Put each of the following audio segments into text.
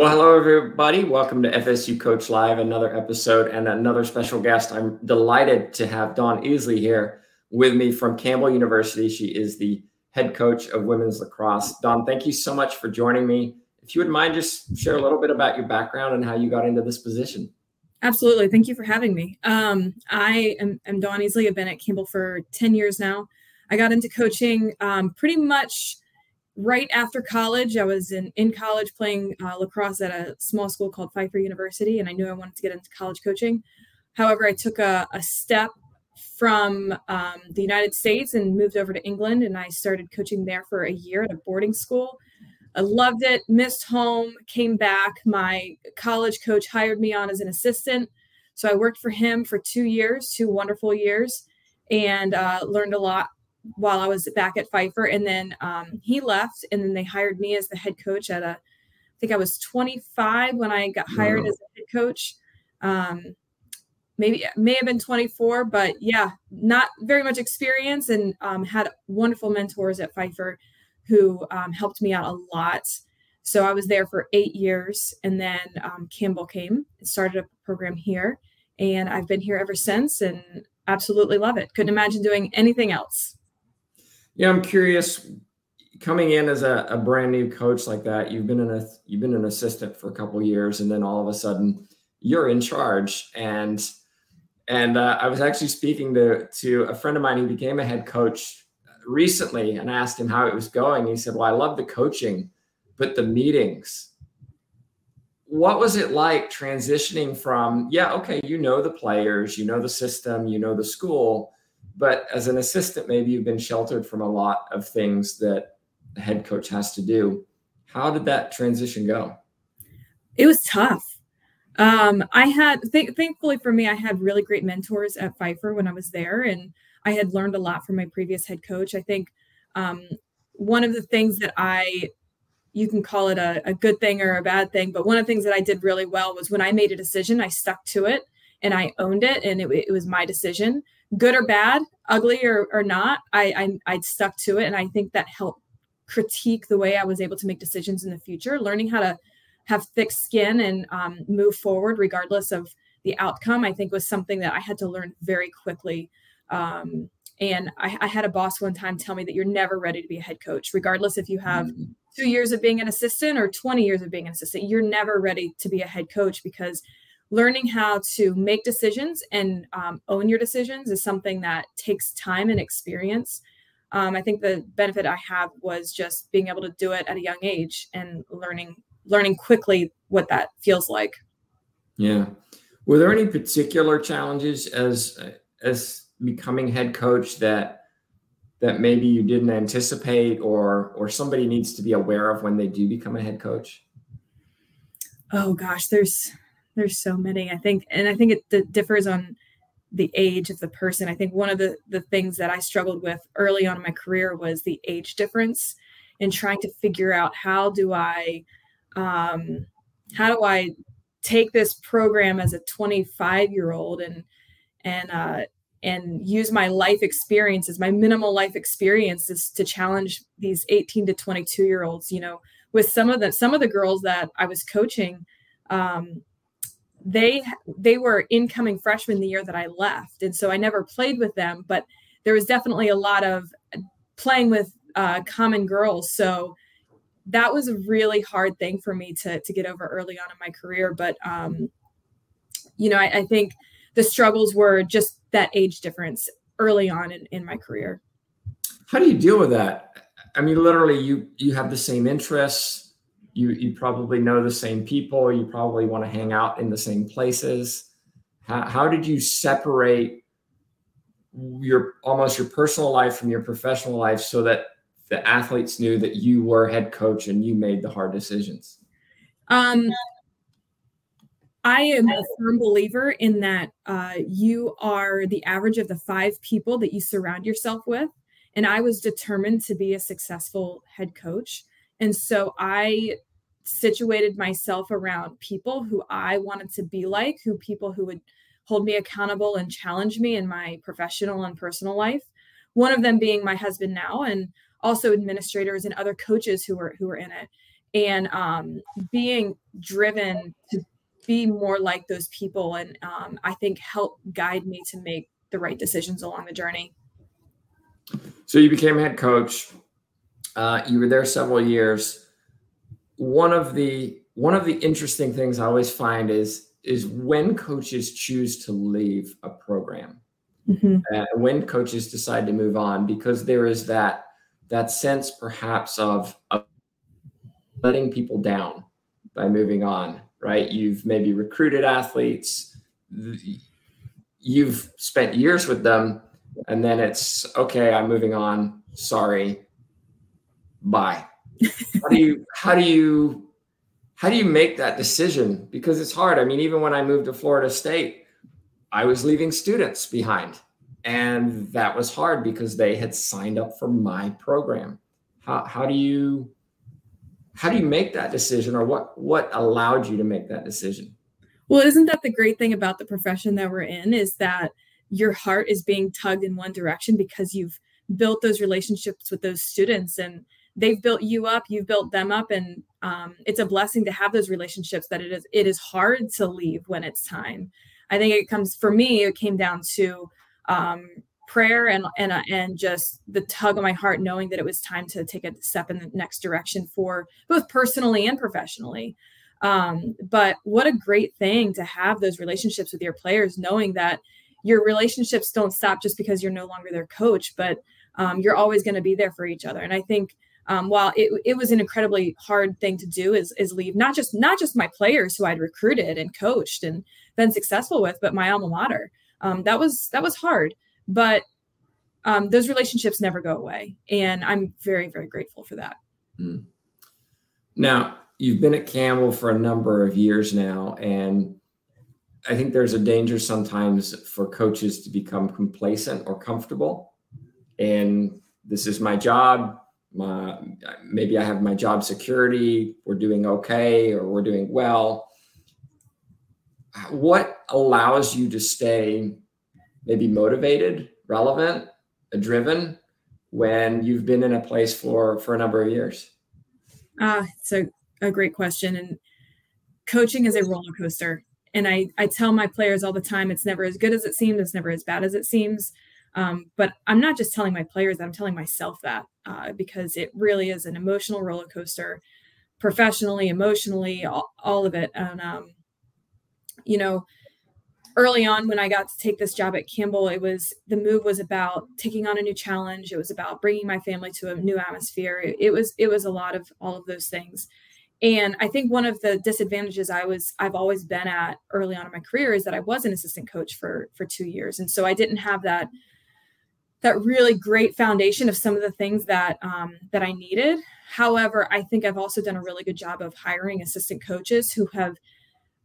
Well, hello, everybody. Welcome to FSU Coach Live, another episode and another special guest. I'm delighted to have Dawn Easley here with me from Campbell University. She is the head coach of women's lacrosse. Dawn, thank you so much for joining me. If you would mind, just share a little bit about your background and how you got into this position. Absolutely. Thank you for having me. Um, I am, am Dawn Easley. I've been at Campbell for 10 years now. I got into coaching um, pretty much right after college, I was in, in college playing uh, lacrosse at a small school called Pfeiffer University, and I knew I wanted to get into college coaching. However, I took a, a step from um, the United States and moved over to England, and I started coaching there for a year at a boarding school. I loved it, missed home, came back. My college coach hired me on as an assistant. So I worked for him for two years, two wonderful years, and uh, learned a lot while I was back at Pfeiffer. And then um, he left, and then they hired me as the head coach at a, I think I was 25 when I got hired as a head coach. Um, maybe may have been 24, but yeah, not very much experience, and um, had wonderful mentors at Pfeiffer who um, helped me out a lot. So I was there for eight years, and then um, Campbell came and started a program here, and I've been here ever since, and absolutely love it. Couldn't imagine doing anything else. Yeah, I'm curious. Coming in as a, a brand new coach like that, you've been an you've been an assistant for a couple years, and then all of a sudden you're in charge. And and uh, I was actually speaking to to a friend of mine who became a head coach recently, and I asked him how it was going. He said, "Well, I love the coaching, but the meetings." What was it like transitioning from, yeah, okay, you know the players, you know the system, you know the school, but as an assistant, maybe you've been sheltered from a lot of things that the head coach has to do. How did that transition go? It was tough. Um, I had, th- thankfully for me, I had really great mentors at Pfeiffer when I was there, and I had learned a lot from my previous head coach. I think um, one of the things that I, you can call it a, a good thing or a bad thing, but one of the things that I did really well was when I made a decision, I stuck to it and I owned it, and it, it was my decision good or bad, ugly or, or not, I, I I stuck to it, and I think that helped critique the way I was able to make decisions in the future. Learning how to have thick skin and um, move forward regardless of the outcome, I think was something that I had to learn very quickly. Um, and I, I, had a boss one time tell me that you're never ready to be a head coach, regardless if you have mm-hmm. two years of being an assistant or 20 years of being an assistant. You're never ready to be a head coach because learning how to make decisions and um, own your decisions is something that takes time and experience. Um, I think the benefit I have was just being able to do it at a young age and learning learning quickly what that feels like. Yeah. Were there any particular challenges as as becoming head coach that that maybe you didn't anticipate or or somebody needs to be aware of when they do become a head coach? Oh gosh, there's there's so many i think and i think it d- differs on the age of the person. I think one of the the things that i struggled with early on in my career was the age difference and trying to figure out how do i um how do i take this program as a 25 year old and and uh and use my life experiences my minimal life experiences to challenge these 18 to 22 year olds you know with some of the some of the girls that i was coaching um, they they were incoming freshmen the year that I left, and so I never played with them. But there was definitely a lot of playing with uh, common girls, so that was a really hard thing for me to to get over early on in my career. But um, you know, I, I think the struggles were just that age difference early on in, in my career. How do you deal with that? I mean, literally, you you have the same interests you you probably know the same people you probably want to hang out in the same places how, how did you separate your almost your personal life from your professional life so that the athletes knew that you were head coach and you made the hard decisions um I am a firm believer in that uh, you are the average of the five people that you surround yourself with. And I was determined to be a successful head coach. And so I situated myself around people who I wanted to be like, who people who would hold me accountable and challenge me in my professional and personal life. One of them being my husband now, and also administrators and other coaches who were who were in it. and um, being driven to be more like those people and um, i think help guide me to make the right decisions along the journey so you became head coach uh, you were there several years. One of the one of the interesting things i always find is is when coaches choose to leave a program mm-hmm. uh, when coaches decide to move on because there is that that sense perhaps of, of letting people down by moving on right? You've maybe recruited athletes you've spent years with them and then it's okay i'm moving on. Sorry bye. How do you how do you how do you make that decision? Because it's hard. I mean even when i moved to florida state i was leaving students behind. And that was hard because they had signed up for my program. How, how do you how do you make that decision or what what allowed you to make that decision? Well isn't that the great thing about the profession that we're in is that your heart is being tugged in one direction because you've built those relationships with those students. And they've built you up you've built them up and um, it's a blessing to have those relationships that it is it is hard to leave when it's time. I think it comes for me it came down to um, prayer and and uh, and just the tug of my heart knowing that it was time to take a step in the next direction for both personally and professionally. Um, but what a great thing to have those relationships with your players knowing that your relationships don't stop just because you're no longer their coach but um, you're always going to be there for each other. And i think um, while it, it was an incredibly hard thing to do is, is leave not just not just my players who i'd recruited and coached and been successful with but my alma mater um, that was that was hard but um, those relationships never go away and i'm very very grateful for that mm. now you've been at campbell for a number of years now and i think there's a danger sometimes for coaches to become complacent or comfortable and this is my job my maybe i have my job security we're doing okay or we're doing well. What allows you to stay maybe motivated relevant driven when you've been in a place for for a number of years? Uh it's a, a great question and coaching is a roller coaster and i i tell my players all the time it's never as good as it seems it's never as bad as it seems. Um, but I'm not just telling my players that, I'm telling myself that uh, because it really is an emotional roller coaster, professionally, emotionally, all, all of it. And, um, you know, early on when I got to take this job at Campbell, it was the move was about taking on a new challenge. It was about bringing my family to a new atmosphere. It, it was, it was a lot of all of those things. And I think one of the disadvantages I was I've always been at early on in my career is that I was an assistant coach for for 2 years and so I didn't have that that really great foundation of some of the things that um, that I needed. However, I think I've also done a really good job of hiring assistant coaches who have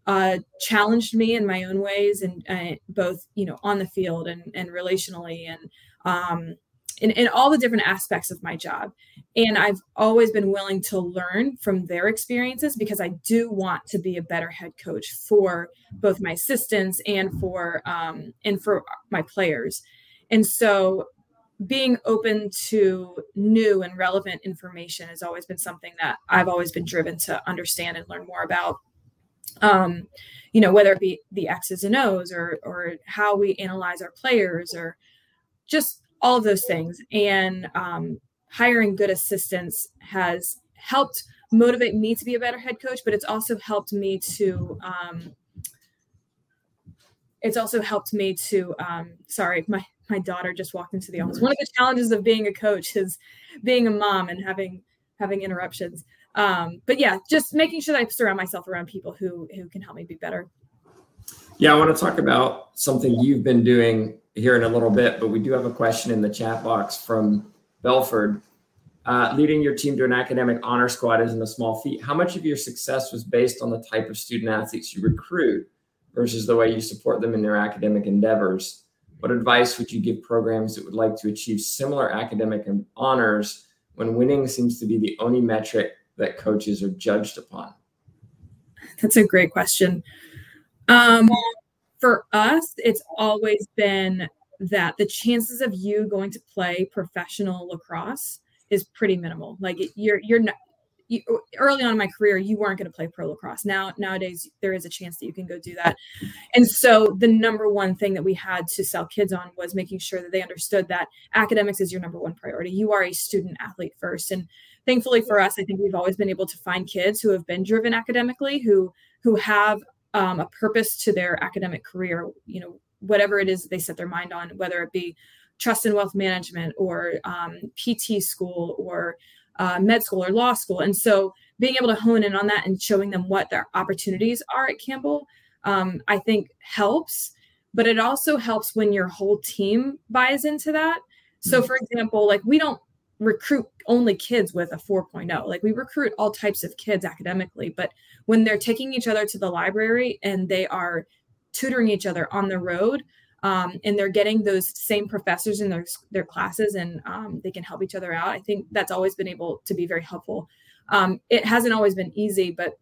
uh, challenged me in my own ways, and uh, both you know on the field and and relationally, and um, in, in all the different aspects of my job. And I've always been willing to learn from their experiences because I do want to be a better head coach for both my assistants and for um, and for my players. And so being open to new and relevant information has always been something that I've always been driven to understand and learn more about. Um, you know, whether it be the X's and O's or or how we analyze our players or just all of those things. And um, hiring good assistants has helped motivate me to be a better head coach, but it's also helped me to um, it's also helped me to um, sorry my my daughter just walked into the office. One of the challenges of being a coach is being a mom and having having interruptions. Um, but yeah, just making sure that I surround myself around people who who can help me be better. Yeah, I want to talk about something you've been doing here in a little bit, but we do have a question in the chat box from Belford. Uh, leading your team to an academic honor squad isn't a small feat. How much of your success was based on the type of student athletes you recruit versus the way you support them in their academic endeavors? What advice would you give programs that would like to achieve similar academic honors when winning seems to be the only metric that coaches are judged upon? That's a great question. Um, for us, it's always been that the chances of you going to play professional lacrosse is pretty minimal. Like you're you're not you, early on in my career, you weren't going to play pro lacrosse. Now, nowadays, there is a chance that you can go do that. And so, the number one thing that we had to sell kids on was making sure that they understood that academics is your number one priority. You are a student athlete first, and thankfully for us, I think we've always been able to find kids who have been driven academically, who who have um, a purpose to their academic career. You know, whatever it is they set their mind on, whether it be trust and wealth management or um, PT school or uh, med school or law school. And so being able to hone in on that and showing them what their opportunities are at Campbell, um, I think helps. But it also helps when your whole team buys into that. So, mm-hmm. for example, like we don't recruit only kids with a 4.0 like we recruit all types of kids academically but when they're taking each other to the library and they are tutoring each other on the road um, and they're getting those same professors in their, their classes and um, they can help each other out. I think that's always been able to be very helpful. Um, it hasn't always been easy, but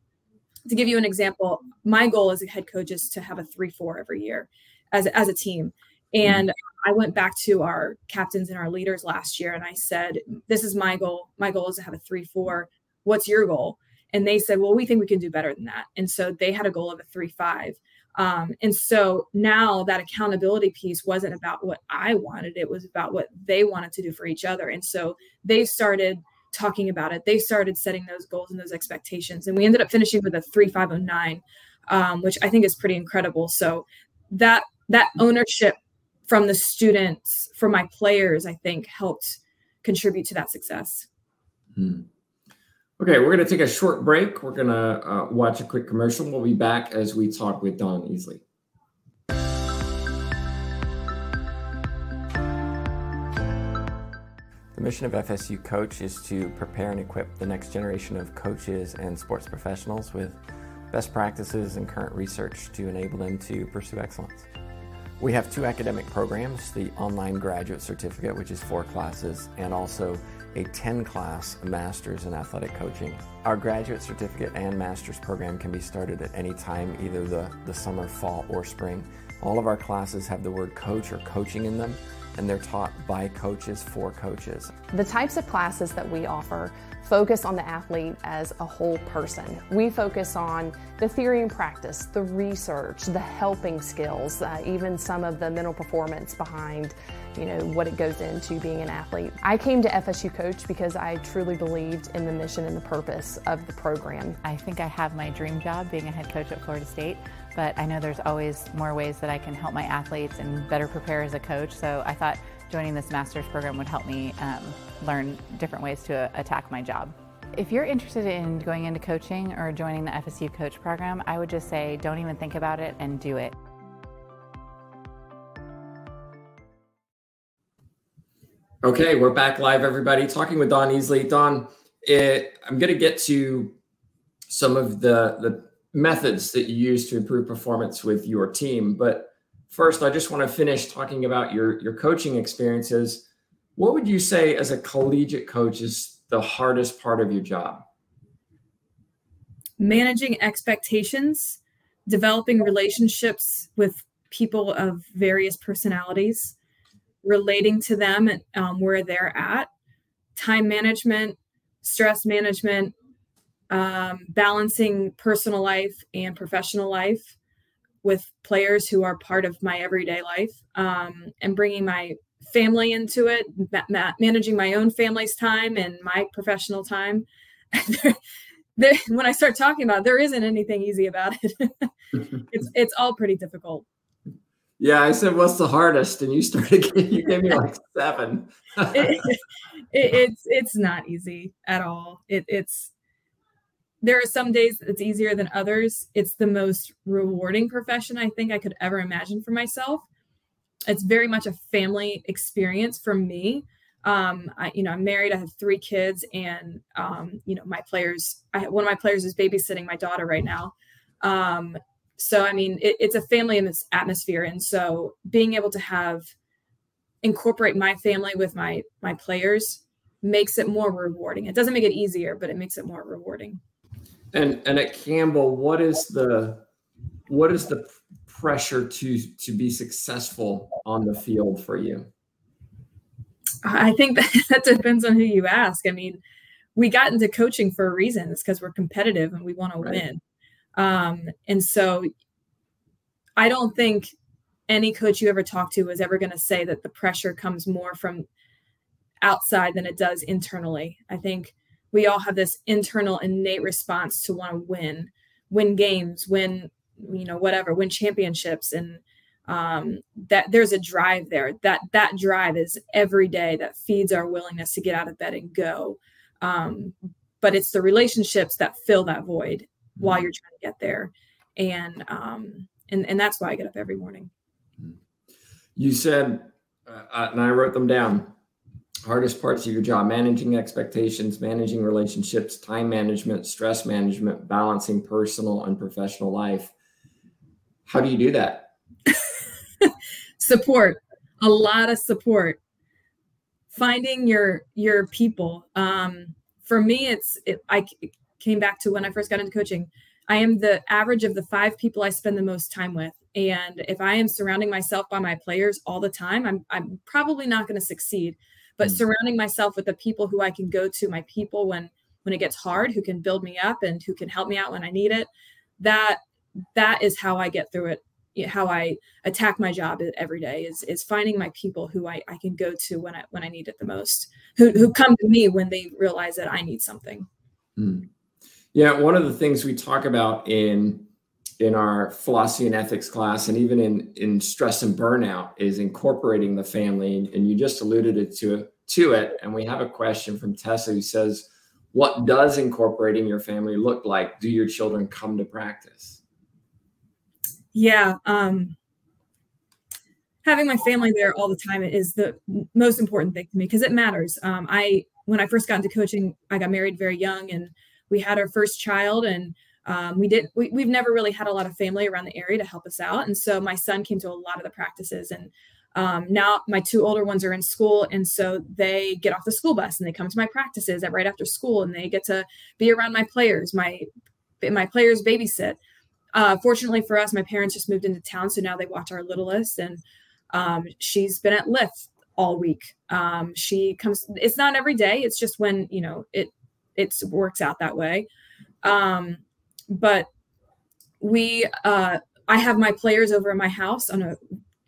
to give you an example, my goal as a head coach is to have a three four every year as, as a team. And mm-hmm. I went back to our captains and our leaders last year and I said, This is my goal. My goal is to have a three four. What's your goal? And they said, Well, we think we can do better than that. And so they had a goal of a three five. Um, and so now that accountability piece wasn't about what I wanted, it was about what they wanted to do for each other. And so they started talking about it. They started setting those goals and those expectations. And we ended up finishing with a 3509, um, which I think is pretty incredible. So that that ownership from the students, from my players, I think helped contribute to that success. Hmm. Okay, we're going to take a short break. We're going to uh, watch a quick commercial. We'll be back as we talk with Dawn Easley. The mission of FSU Coach is to prepare and equip the next generation of coaches and sports professionals with best practices and current research to enable them to pursue excellence. We have two academic programs the online graduate certificate, which is four classes, and also a 10 class master's in athletic coaching. Our graduate certificate and master's program can be started at any time, either the, the summer, fall, or spring. All of our classes have the word coach or coaching in them, and they're taught by coaches for coaches. The types of classes that we offer focus on the athlete as a whole person. We focus on the theory and practice, the research, the helping skills, uh, even some of the mental performance behind you know what it goes into being an athlete. I came to FSU Coach because I truly believed in the mission and the purpose of the program. I think I have my dream job being a head coach at Florida State, but I know there's always more ways that I can help my athletes and better prepare as a coach. So I thought joining this master's program would help me um, learn different ways to attack my job. If you're interested in going into coaching or joining the FSU Coach program, I would just say don't even think about it and do it. Okay, we're back live, everybody, talking with Dawn Easley. Dawn, it, I'm going to get to some of the, the methods that you use to improve performance with your team. But first, I just want to finish talking about your, your coaching experiences. What would you say, as a collegiate coach, is the hardest part of your job? Managing expectations, developing relationships with people of various personalities relating to them and um, where they're at, time management, stress management, um, balancing personal life and professional life with players who are part of my everyday life, um, and bringing my family into it, ma- ma- managing my own family's time and my professional time. when I start talking about it, there isn't anything easy about it. it's it's all pretty difficult. Yeah, I said, "What's the hardest?" And you started. You gave me like seven. it, it, it's it's not easy at all. It, it's there are some days it's easier than others. It's the most rewarding profession I think I could ever imagine for myself. It's very much a family experience for me. Um, I, you know, I'm married. I have three kids, and um, you know, my players. I, one of my players is babysitting my daughter right now. Um, so i mean it, it's a family in this atmosphere and so being able to have incorporate my family with my my players makes it more rewarding it doesn't make it easier but it makes it more rewarding and and at campbell what is the what is the pressure to to be successful on the field for you i think that, that depends on who you ask i mean we got into coaching for a reason. It's because we're competitive and we want right. to win. Um, and so I don't think any coach you ever talk to is ever going to say that the pressure comes more from outside than it does internally. I think we all have this internal innate response to want to win, win games, win, you know, whatever, win championships. And um, that there's a drive there. That that drive is every day that feeds our willingness to get out of bed and go. Um, but it's the relationships that fill that void while mm-hmm. you're trying to get there. And um, and and that's why I get up every morning. You said, uh, and I wrote them down. Hardest parts of your job: managing expectations, managing relationships, time management, stress management, balancing personal and professional life. How do you do that? support, a lot of support. Finding your your people. Um, for me, it's it, I came back to when I first got into coaching. I am the average of the five people I spend the most time with. And if I am surrounding myself by my players all the time, I'm, I'm probably not going to succeed. But mm-hmm. surrounding myself with the people who I can go to, my people when when it gets hard, who can build me up and who can help me out when I need it, that that is how I get through it. How I attack my job every day is is finding my people who I, I can go to when I when I need it the most, who who come to me when they realize that I need something. Mm. Yeah, one of the things we talk about in in our philosophy and ethics class and even in in stress and burnout is incorporating the family and you just alluded it to to it and we have a question from Tessa who says what does incorporating your family look like? Do your children come to practice? Yeah um having my family there all the time is the most important thing to me because it matters. Um i when i first got into coaching i got married very young and we had our first child and um, we did we, we've never really had a lot of family around the area to help us out. And so my son came to a lot of the practices and um, now my two older ones are in school and so they get off the school bus and they come to my practices at right after school and they get to be around my players my my players babysit. Uh, fortunately for us my parents just moved into town so now they watch our littlest and um, she's been at lift all week. Um, she comes it's not every day it's just when you know it it works out that way. Um, but we, uh, I have my players over at my house on a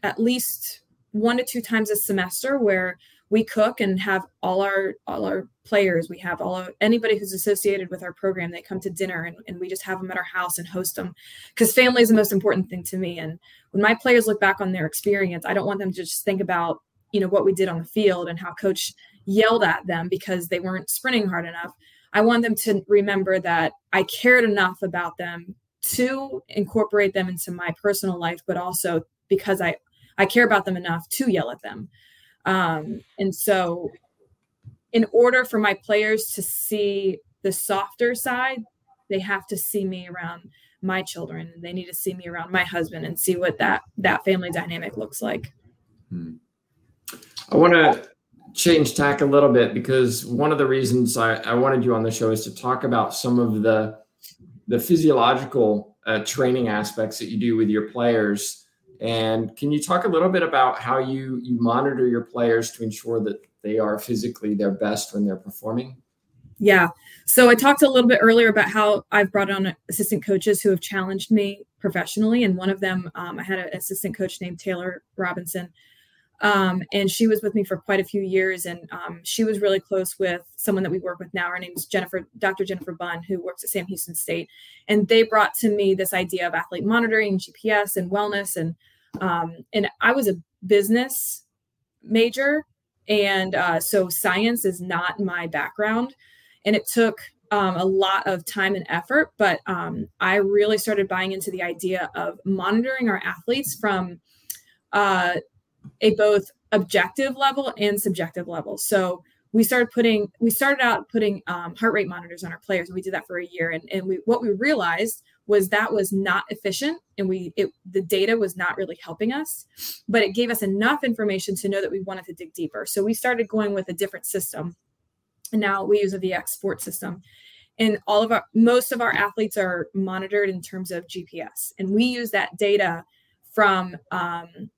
at least one to two times a semester where we cook and have all our all our players. We have all anybody who's associated with our program they come to dinner and, and we just have them at our house and host them because family is the most important thing to me. And when my players look back on their experience i don't want them to just think about you know what we did on the field and how coach yelled at them because they weren't sprinting hard enough I want them to remember that I cared enough about them to incorporate them into my personal life, but also because I I care about them enough to yell at them. Um, and so, in order for my players to see the softer side, they have to see me around my children. They need to see me around my husband and see what that that family dynamic looks like. Hmm. I want to change tack a little bit because one of the reasons I, I wanted you on the show is to talk about some of the the physiological uh, training aspects that you do with your players. And can you talk a little bit about how you you monitor your players to ensure that they are physically their best when they're performing? Yeah. So I talked a little bit earlier about how I've brought on assistant coaches who have challenged me professionally, and one of them, um, I had an assistant coach named Taylor Robinson, um, and she was with me for quite a few years. And um, she was really close with someone that we work with now. Her name is Jennifer, Dr. Jennifer Bunn, who works at Sam Houston State. And they brought to me this idea of athlete monitoring, GPS, and wellness. And um, and I was a business major, and uh, so science is not my background. And it took um, a lot of time and effort, but um, I really started buying into the idea of monitoring our athletes from uh, a both objective level and subjective level. So we started putting we started out putting um, heart rate monitors on our players and we did that for a year and, and we what we realized was that was not efficient and we it, the data was not really helping us but it gave us enough information to know that we wanted to dig deeper so we started going with a different system and now we use a vx sports system and all of our most of our athletes are monitored in terms of gps and we use that data from um,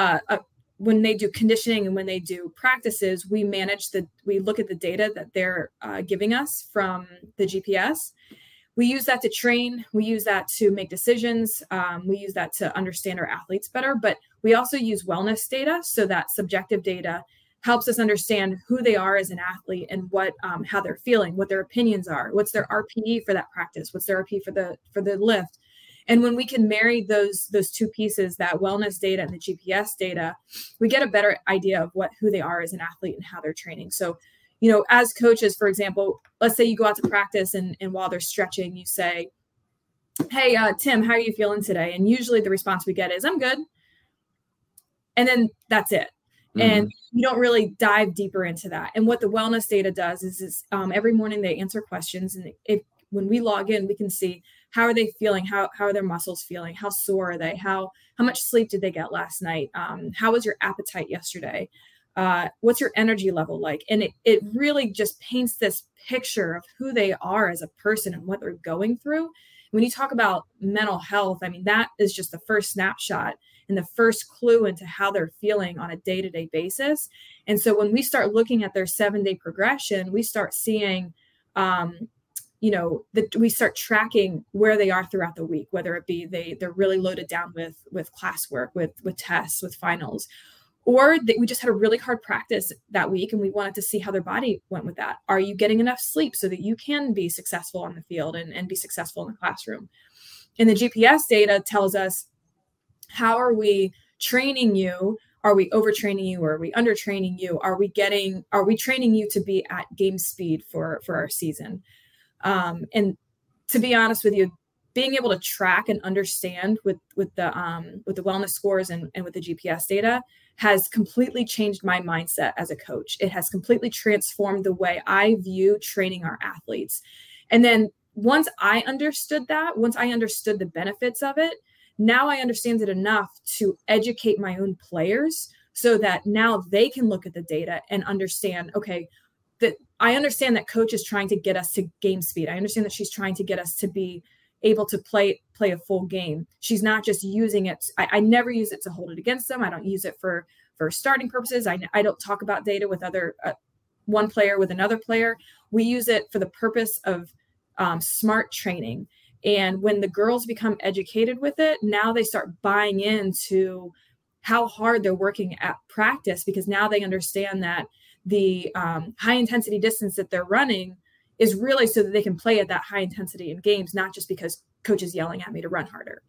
uh, when they do conditioning and when they do practices, we manage the we look at the data that they're uh, giving us from the GPS. We use that to train. We use that to make decisions. Um, we use that to understand our athletes better. But we also use wellness data, so that subjective data helps us understand who they are as an athlete and what um, how they're feeling, what their opinions are, what's their RPE for that practice, what's their RPE for the for the lift, and when we can marry those those two pieces, that wellness data and the GPS data, we get a better idea of what who they are as an athlete and how they're training. So, you know, as coaches, for example, let's say you go out to practice and, and while they're stretching, you say, Hey, uh, Tim, how are you feeling today? And usually the response we get is, I'm good. And then that's it. Mm-hmm. And you don't really dive deeper into that. And what the wellness data does is, is um, every morning they answer questions. And if when we log in, we can see how are they feeling? How, how are their muscles feeling? How sore are they? How how much sleep did they get last night? Um, how was your appetite yesterday? Uh, what's your energy level like? And it, it really just paints this picture of who they are as a person and what they're going through. When you talk about mental health i mean that is just the first snapshot and the first clue into how they're feeling on a day-to-day basis. And so when we start looking at their seven day progression we start seeing um, you know that we start tracking where they are throughout the week whether it be they they're really loaded down with with classwork with with tests with finals or that we just had a really hard practice that week and we wanted to see how their body went with that. Are you getting enough sleep so that you can be successful on the field and, and be successful in the classroom? And the gps data tells us how are we training you? Are we overtraining you? Or are we undertraining you? Are we getting are we training you to be at game speed for for our season um, and to be honest with you, being able to track and understand with with the um, with the wellness scores and, and with the GPS data has completely changed my mindset as a coach. It has completely transformed the way I view training our athletes. And then once I understood that, once I understood the benefits of it, now I understand it enough to educate my own players so that now they can look at the data and understand okay that I understand that coach is trying to get us to game speed. I understand that she's trying to get us to be able to play play a full game. She's not just using it. I, I never use it to hold it against them. I don't use it for for starting purposes. I, I don't talk about data with other uh, one player with another player. We use it for the purpose of um, smart training. And when the girls become educated with it, now they start buying into how hard they're working at practice because now they understand that the um, high intensity distance that they're running is really so that they can play at that high intensity in games, not just because coach is yelling at me to run harder.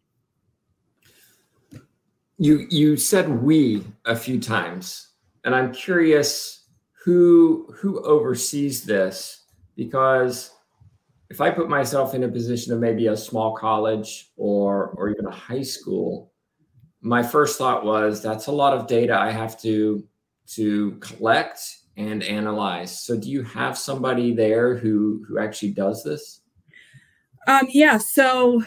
You you said we a few times, and I'm curious who who oversees this because if I put myself in a position of maybe a small college or or even a high school, my first thought was that's a lot of data I have to to collect and analyze. So do you have somebody there who who actually does this? Um, yeah. So,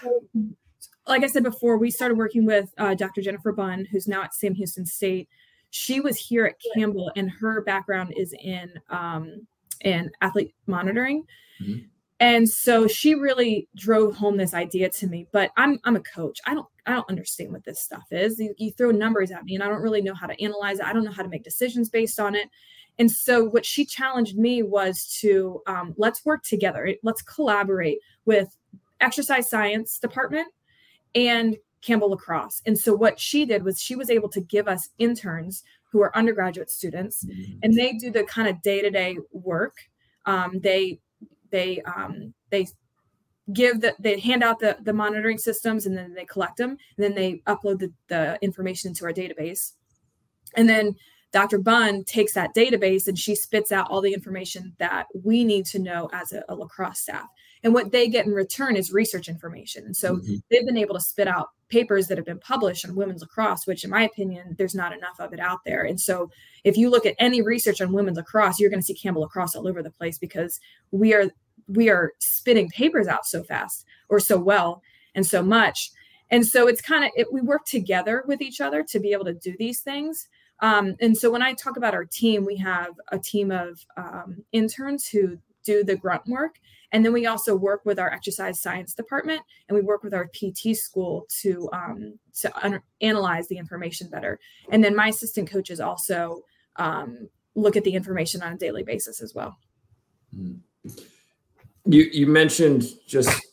like I said before, we started working with uh, Dr. Jennifer Bunn, who's now at Sam Houston State. She was here at Campbell, and her background is in um, in athlete monitoring. Mm-hmm. And so she really drove home this idea to me. But I'm I'm a coach. I don't I don't understand what this stuff is. You, you throw numbers at me, and I don't really know how to analyze it. I don't know how to make decisions based on it. And so, what she challenged me was to um, let's work together. Let's collaborate with exercise science department and Campbell lacrosse. And so, what she did was she was able to give us interns who are undergraduate students, mm-hmm. and they do the kind of day to day work. Um, they they um, they give the they hand out the the monitoring systems and then they collect them and then they upload the, the information into our database and then Dr. Bunn takes that database and she spits out all the information that we need to know as a, a lacrosse staff. And what they get in return is research information. And so mm-hmm. they've been able to spit out papers that have been published on women's lacrosse, which, in my opinion, there's not enough of it out there. And so if you look at any research on women's lacrosse, you're going to see Campbell lacrosse all over the place because we are we are spitting papers out so fast or so well and so much and so it's kind of it, we work together with each other to be able to do these things um, and so when I talk about our team, we have a team of um, interns who do the grunt work. And then we also work with our exercise science department and we work with our pt school to um, to un- analyze the information better. And then my assistant coaches also um, look at the information on a daily basis as well. Hmm. you you mentioned just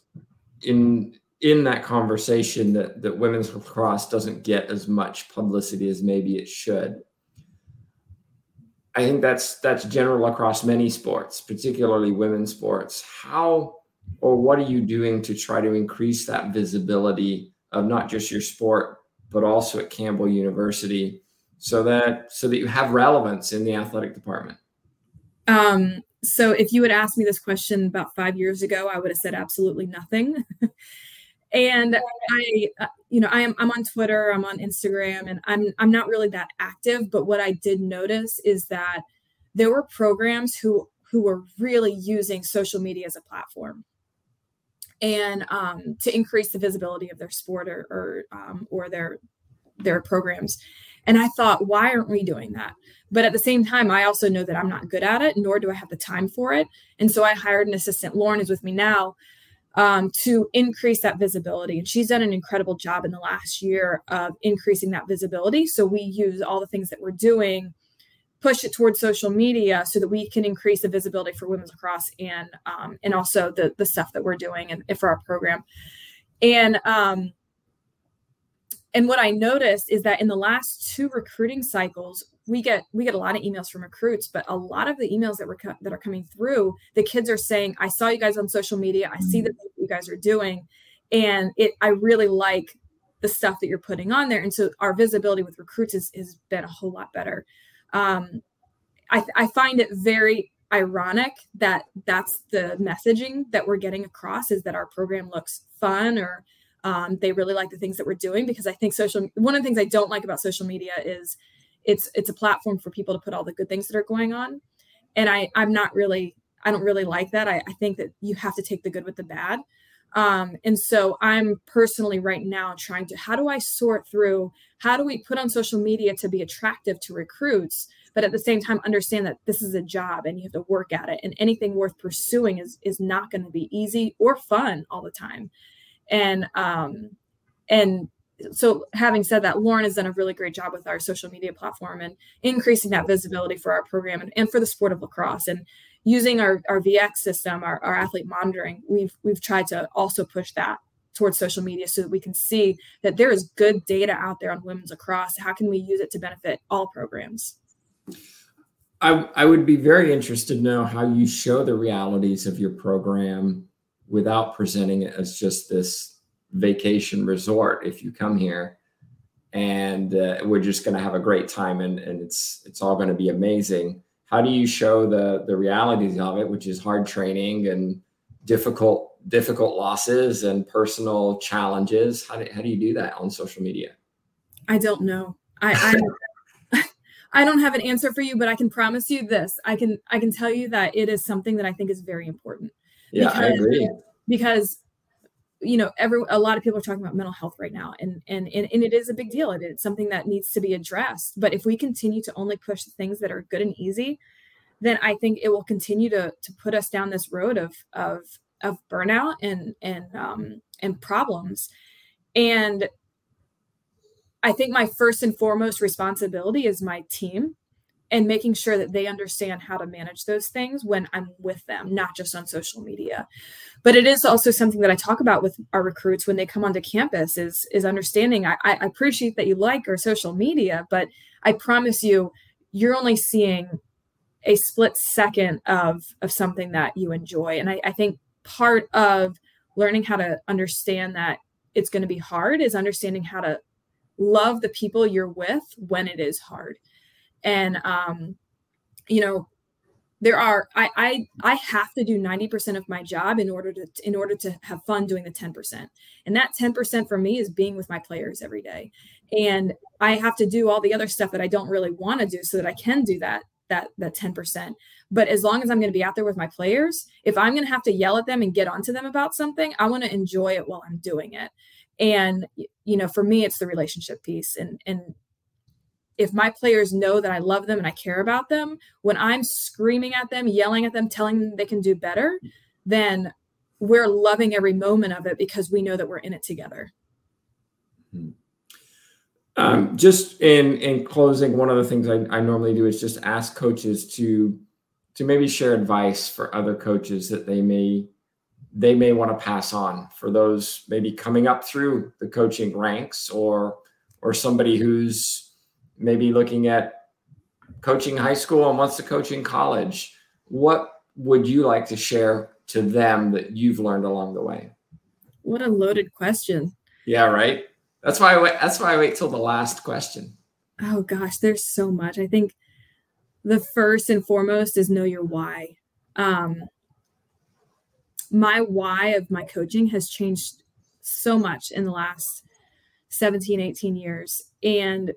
in in that conversation that that women's lacrosse doesn't get as much publicity as maybe it should I think that's that's general across many sports, particularly women's sports. How or what are you doing to try to increase that visibility of not just your sport, but also at Campbell University, so that so that you have relevance in the athletic department? Um, so if you had asked me this question about five years ago, I would have said absolutely nothing. and i uh, you know i am i'm on twitter i'm on instagram and i'm i'm not really that active but what i did notice is that there were programs who who were really using social media as a platform. And um, to increase the visibility of their sport or or, um, or their their programs. And i thought why aren't we doing that? But at the same time i also know that i'm not good at it nor do i have the time for it. And so i hired an assistant. Lauren is with me now um, to increase that visibility. And she's done an incredible job in the last year of increasing that visibility. So we use all the things that we're doing, push it towards social media so that we can increase the visibility for women's lacrosse and um, and also the the stuff that we're doing and, and for our program. And um, and what I noticed is that in the last two recruiting cycles, we get we get a lot of emails from recruits but a lot of the emails that were co- that are coming through the kids are saying i saw you guys on social media. I see mm-hmm. that you guys are doing. And it i really like the stuff that you're putting on there. And so our visibility with recruits is, has been a whole lot better. Um, I, I find it very ironic that that's the messaging that we're getting across is that our program looks fun or um, they really like the things that we're doing because i think social one of the things i don't like about social media is it's it's a platform for people to put all the good things that are going on. And i i'm not really i don't really like that. I, I think that you have to take the good with the bad. Um, and so i'm personally right now trying to how do i sort through how do we put on social media to be attractive to recruits but at the same time understand that this is a job and you have to work at it and anything worth pursuing is is not going to be easy or fun all the time and um and so having said that lauren has done a really great job with our social media platform and increasing that visibility for our program and, and for the sport of lacrosse. And using our, our vx system our, our athlete monitoring we've we've tried to also push that towards social media so that we can see that there is good data out there on women's lacrosse. How can we use it to benefit all programs? I, I would be very interested to know how you show the realities of your program without presenting it as just this vacation resort if you come here. And uh, we're just going to have a great time and, and it's it's all going to be amazing. How do you show the the realities of it which is hard training and difficult difficult losses and personal challenges? How do, how do you do that on social media? I don't know. I i I don't have an answer for you, but I can promise you this. I can I can tell you that it is something that I think is very important. Yeah, because, I agree. Because you know every a lot of people are talking about mental health right now and and and, and it is a big deal. It is something that needs to be addressed. But if we continue to only push the things that are good and easy then i think it will continue to to put us down this road of of of burnout and and um and problems. And i think my first and foremost responsibility is my team and making sure that they understand how to manage those things when I'm with them, not just on social media. But it is also something that I talk about with our recruits when they come onto campus is is understanding. I, I appreciate that you like our social media, but I promise you, you're only seeing a split second of of something that you enjoy. And I, I think part of learning how to understand that it's going to be hard is understanding how to love the people you're with when it is hard and um you know there are I, I i have to do 90% of my job in order to in order to have fun doing the 10% and that 10% for me is being with my players every day. And i have to do all the other stuff that i don't really want to do so that i can do that that that 10% but as long as i'm going to be out there with my players if i'm going to have to yell at them and get onto them about something i want to enjoy it while i'm doing it. And you know for me it's the relationship piece and and if my players know that I love them and I care about them, when I'm screaming at them, yelling at them, telling them they can do better, then we're loving every moment of it because we know that we're in it together. Hmm. Um, just in in closing, one of the things I, I normally do is just ask coaches to to maybe share advice for other coaches that they may they may want to pass on for those maybe coming up through the coaching ranks or or somebody who's maybe looking at coaching high school and wants to coach in college what would you like to share to them that you've learned along the way what a loaded question yeah right that's why I wait, that's why I wait till the last question. Oh gosh, there's so much. I think the first and foremost is know your why. Um, my why of my coaching has changed so much in the last 17, 18 years. And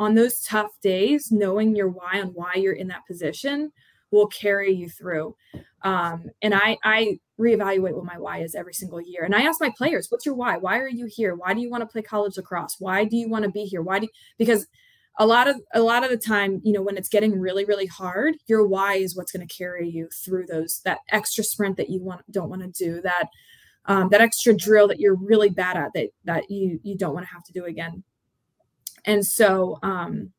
on those tough days, knowing your why and why you're in that position will carry you through. Um, and I, I reevaluate what my why is every single year. And I ask my players, what's your why? Why are you here? Why do you want to play college lacrosse? Why do you want to be here? Why do you, because a lot of a lot of the time, you know, when it's getting really really hard, your why is what's going to carry you through those that extra sprint that you want don't want to do, that um, that extra drill that you're really bad at that that you you don't want to have to do again. And so um,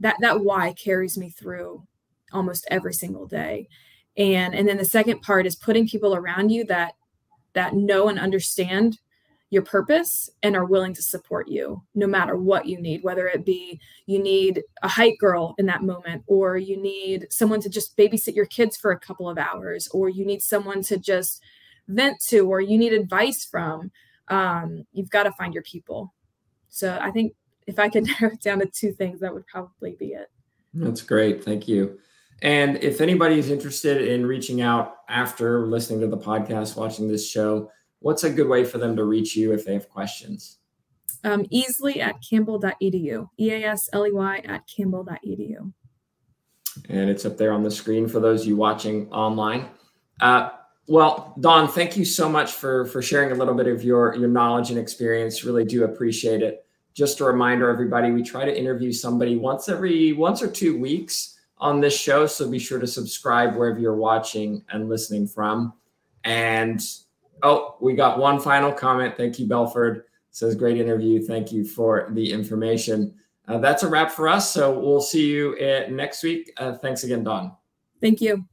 that that why carries me through almost every single day. And and then the second part is putting people around you that that know and understand your purpose and are willing to support you no matter what you need whether it be you need a height girl in that moment or you need someone to just babysit your kids for a couple of hours or you need someone to just vent to or you need advice from um, you've got to find your people. So i think if i could narrow it down to two things that would probably be it that's great thank you and if anybody's interested in reaching out after listening to the podcast, watching this show, what's a good way for them to reach you if they have questions? Um, Easley at campbell.edu, E A S L E Y at campbell.edu. And it's up there on the screen for those you watching online. Uh, well, Dawn, thank you so much for for sharing a little bit of your your knowledge and experience. Really do appreciate it. Just a reminder, everybody, we try to interview somebody once every once or two weeks on this show. So be sure to subscribe wherever you're watching and listening from. And oh, we got one final comment. Thank you, Belford. says great interview. Thank you for the information. Uh, that's a wrap for us. So we'll see you uh, next week. Uh, thanks again, Dawn. Thank you.